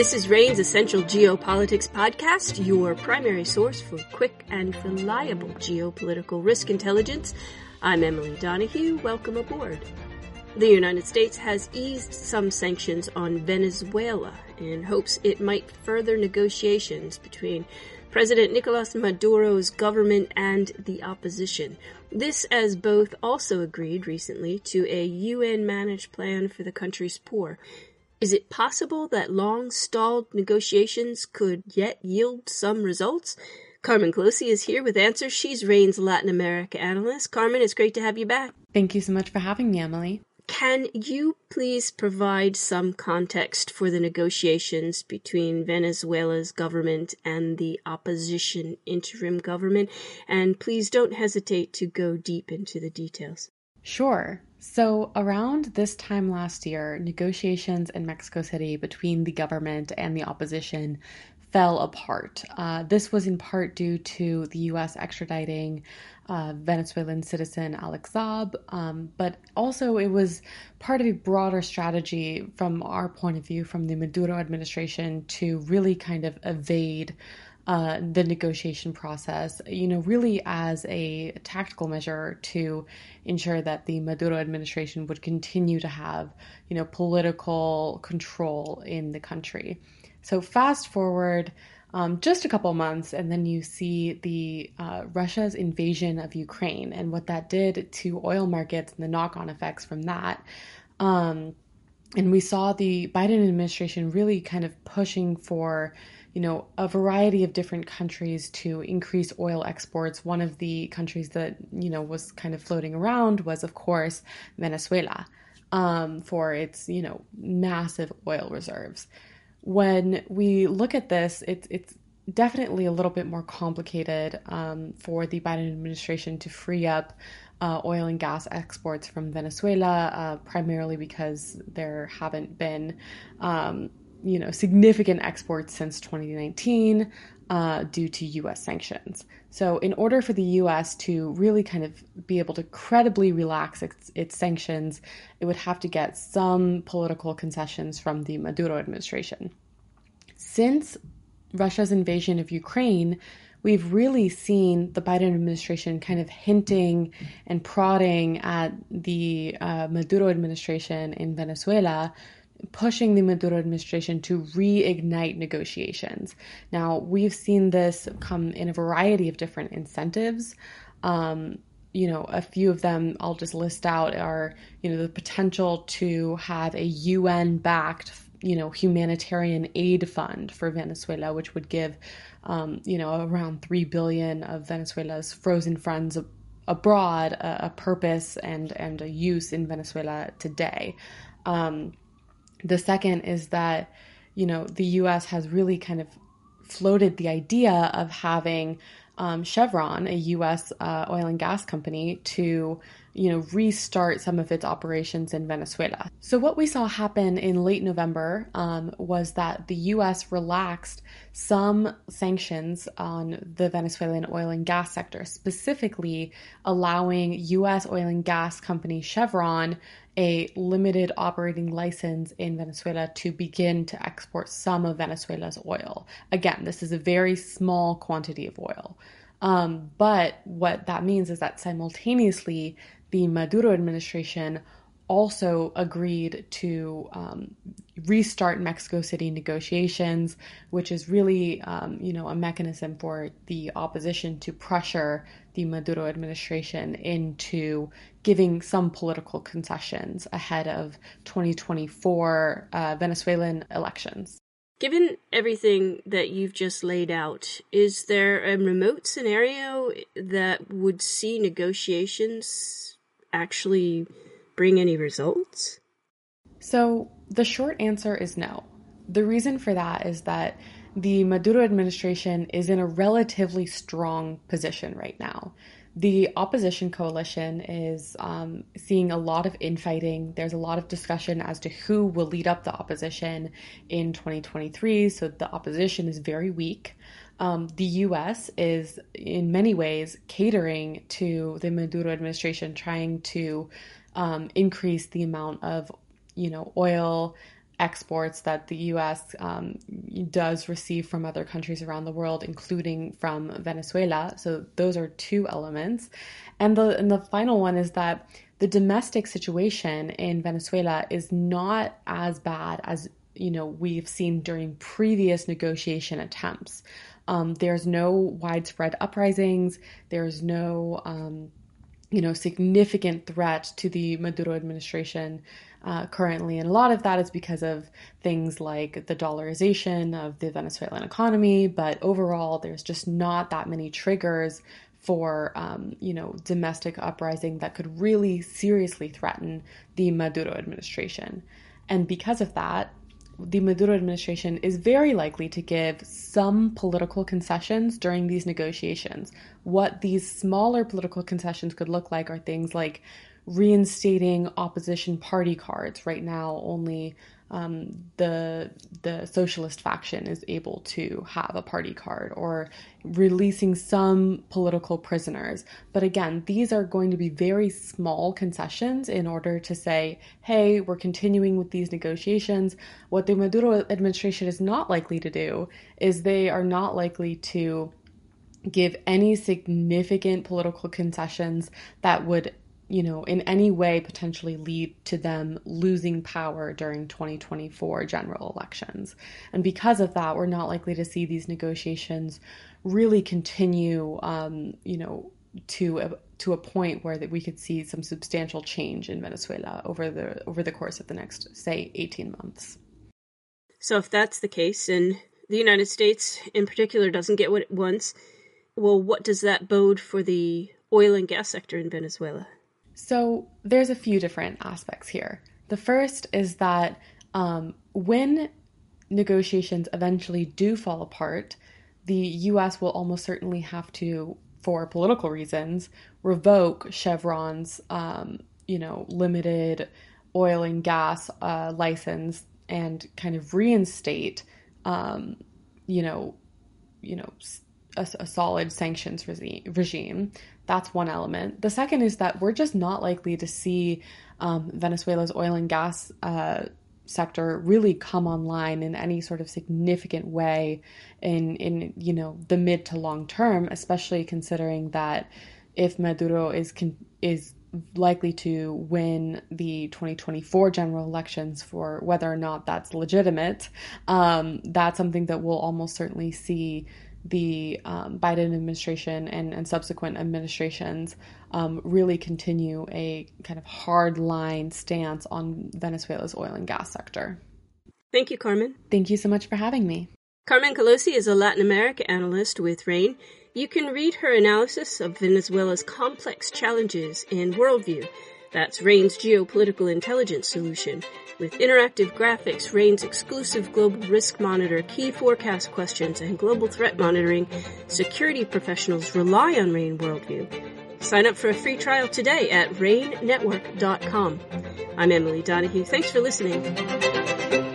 This is RANE's Essential Geopolitics Podcast, your primary source for quick and reliable geopolitical risk intelligence. I'm Emily Donahue. Welcome aboard. The United States has eased some sanctions on Venezuela in hopes it might further negotiations between President Nicolas Maduro's government and the opposition. This as both also agreed recently to a UN managed plan for the country's poor. Is it possible that long stalled negotiations could yet yield some results? Carmen Colosi is here with answers. She's RANE's Latin America analyst. Carmen, it's great to have you back. Thank you so much for having me, Emily. Can you please provide some context for the negotiations between Venezuela's government and the opposition interim government? And please don't hesitate to go deep into the details. Sure. So, around this time last year, negotiations in Mexico City between the government and the opposition fell apart. Uh, this was in part due to the U.S. extraditing uh, Venezuelan citizen Alex Saab, um, but also it was part of a broader strategy from our point of view, from the Maduro administration, to really kind of evade. Uh, the negotiation process, you know, really as a tactical measure to ensure that the Maduro administration would continue to have, you know, political control in the country. So fast forward um, just a couple months, and then you see the uh, Russia's invasion of Ukraine and what that did to oil markets and the knock-on effects from that. Um, and we saw the Biden administration really kind of pushing for, you know, a variety of different countries to increase oil exports. One of the countries that you know was kind of floating around was, of course, Venezuela, um, for its you know massive oil reserves when we look at this, it's it's definitely a little bit more complicated um, for the Biden administration to free up uh, oil and gas exports from Venezuela, uh, primarily because there haven't been, um, you know, significant exports since 2019 uh, due to U.S. sanctions. So, in order for the U.S. to really kind of be able to credibly relax its, its sanctions, it would have to get some political concessions from the Maduro administration. Since Russia's invasion of Ukraine, we've really seen the Biden administration kind of hinting and prodding at the uh, Maduro administration in Venezuela pushing the Maduro administration to reignite negotiations. Now, we've seen this come in a variety of different incentives. Um, you know, a few of them I'll just list out are, you know, the potential to have a UN backed, you know, humanitarian aid fund for Venezuela, which would give, um, you know, around 3 billion of Venezuela's frozen funds abroad a, a, purpose and, and a use in Venezuela today. Um, the second is that, you know, the US has really kind of floated the idea of having um, Chevron, a U.S. Uh, oil and gas company, to you know restart some of its operations in Venezuela. So what we saw happen in late November um, was that the U.S. relaxed some sanctions on the Venezuelan oil and gas sector, specifically allowing U.S. oil and gas company Chevron a limited operating license in Venezuela to begin to export some of Venezuela's oil. Again, this is a very small quantity of oil. Um, but what that means is that simultaneously, the Maduro administration also agreed to um, restart Mexico City negotiations, which is really, um, you know, a mechanism for the opposition to pressure the Maduro administration into giving some political concessions ahead of 2024 uh, Venezuelan elections. Given everything that you've just laid out, is there a remote scenario that would see negotiations actually bring any results? So, the short answer is no. The reason for that is that the Maduro administration is in a relatively strong position right now. The opposition coalition is um, seeing a lot of infighting. There's a lot of discussion as to who will lead up the opposition in 2023. So the opposition is very weak. Um, the US is, in many ways, catering to the Maduro administration, trying to um, increase the amount of you know oil exports that the U.S. Um, does receive from other countries around the world, including from Venezuela. So those are two elements, and the and the final one is that the domestic situation in Venezuela is not as bad as you know we've seen during previous negotiation attempts. Um, there's no widespread uprisings. There's no um, you know significant threat to the Maduro administration uh, currently, and a lot of that is because of things like the dollarization of the Venezuelan economy. But overall, there's just not that many triggers for um, you know domestic uprising that could really seriously threaten the Maduro administration. And because of that, the Maduro administration is very likely to give some political concessions during these negotiations. What these smaller political concessions could look like are things like reinstating opposition party cards. Right now, only um, the the socialist faction is able to have a party card or releasing some political prisoners. But again, these are going to be very small concessions in order to say, hey, we're continuing with these negotiations. What the Maduro administration is not likely to do is they are not likely to give any significant political concessions that would you know, in any way potentially lead to them losing power during 2024 general elections. And because of that, we're not likely to see these negotiations really continue, um, you know, to a, to a point where that we could see some substantial change in Venezuela over the over the course of the next, say, 18 months. So, if that's the case, and the United States in particular doesn't get what it wants, well, what does that bode for the oil and gas sector in Venezuela? So there's a few different aspects here. The first is that um, when negotiations eventually do fall apart, the US will almost certainly have to, for political reasons, revoke Chevron's, um, you know, limited oil and gas uh, license and kind of reinstate, um, you know, you know, a, a solid sanctions regime. That's one element. The second is that we're just not likely to see um, Venezuela's oil and gas uh, sector really come online in any sort of significant way in in you know the mid to long term, especially considering that if Maduro is con- is likely to win the 2024 general elections for whether or not that's legitimate, um, that's something that we'll almost certainly see the um, Biden administration and, and subsequent administrations um, really continue a kind of hard line stance on Venezuela's oil and gas sector. Thank you, Carmen. Thank you so much for having me. Carmen Colosi is a Latin America analyst with RANE. You can read her analysis of Venezuela's complex challenges in Worldview. That's RANE's geopolitical intelligence solution with interactive graphics, RANE's exclusive global risk monitor, key forecast questions, and global threat monitoring, security professionals rely on RANE Worldview. Sign up for a free trial today at ranenetwork.com. I'm Emily Donahue. Thanks for listening.